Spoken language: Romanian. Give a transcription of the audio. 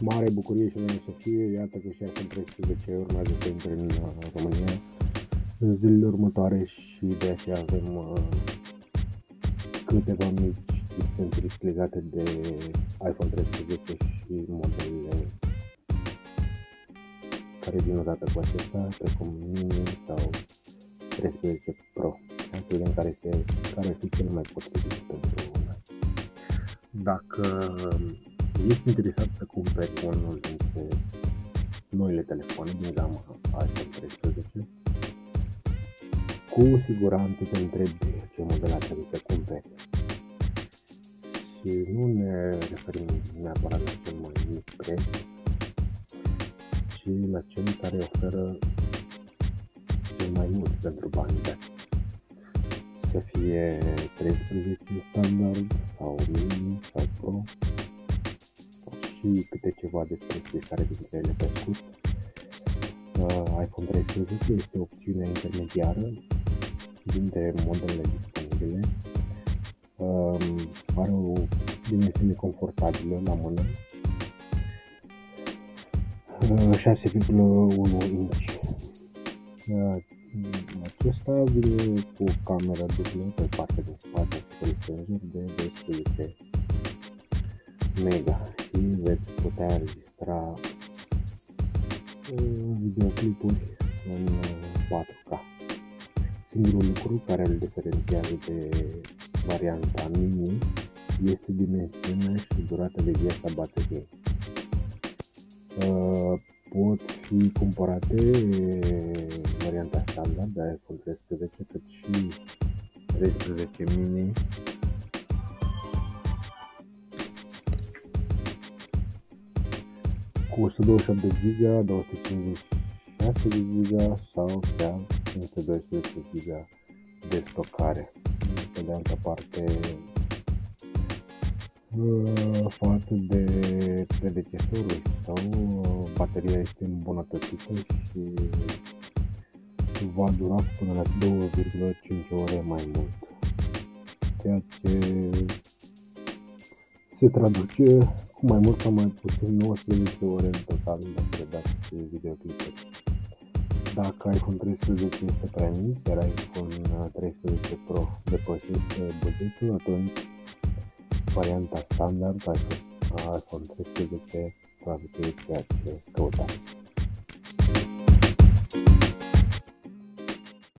mare bucurie și noi să fie, iată că și iPhone 13 urmează să intre în uh, România în zilele următoare și de aceea avem uh, câteva mici diferențe legate de iPhone 13 și modelele care vin odată cu acesta, precum Mini sau 13 Pro. Hai să vedem care, este, care ar fi cel mai potrivit pentru noi. Dacă ești interesat să cumperi unul dintre noile telefoane din gama iPhone 13, cu siguranță te întrebi ce model ar trebui să cumperi. Și nu ne referim neapărat la cel mai mic preț, ci la cel care oferă cel mai mult pentru banii de să fie 13 standard sau mini câte ceva despre fiecare dintre ele pe scurt. Uh, iPhone 13 este opțiunea intermediară dintre modelele disponibile. Uh, are o dimensiune confortabilă la mână, uh, 6,1 inch. Uh, acesta vine cu o cameră dublă pe partea din spate și senzor de 12 mega și veți putea registra uh, videoclipuri în 4K. Uh, Singurul lucru care îl diferențiază de varianta mini este dimensiunea și durata de viață a bateriei. Uh, pot fi cumpărate varianta standard de iPhone 13 cât și 13 mini cu 128 de GB, 256 de GB sau chiar 512 GB de stocare. Pe de altă parte, uh, față de predecesorul sau uh, bateria este îmbunătățită și va dura până la 2,5 ore mai mult. Ceea ce se traduce cu mai mult sau mai puțin 19 ore în total de predat și videoclipuri. Dacă iPhone 13 este prea mic, iar iPhone 13 Pro depășește bugetul, atunci varianta standard iPhone 13 va fi ceea ce căutați.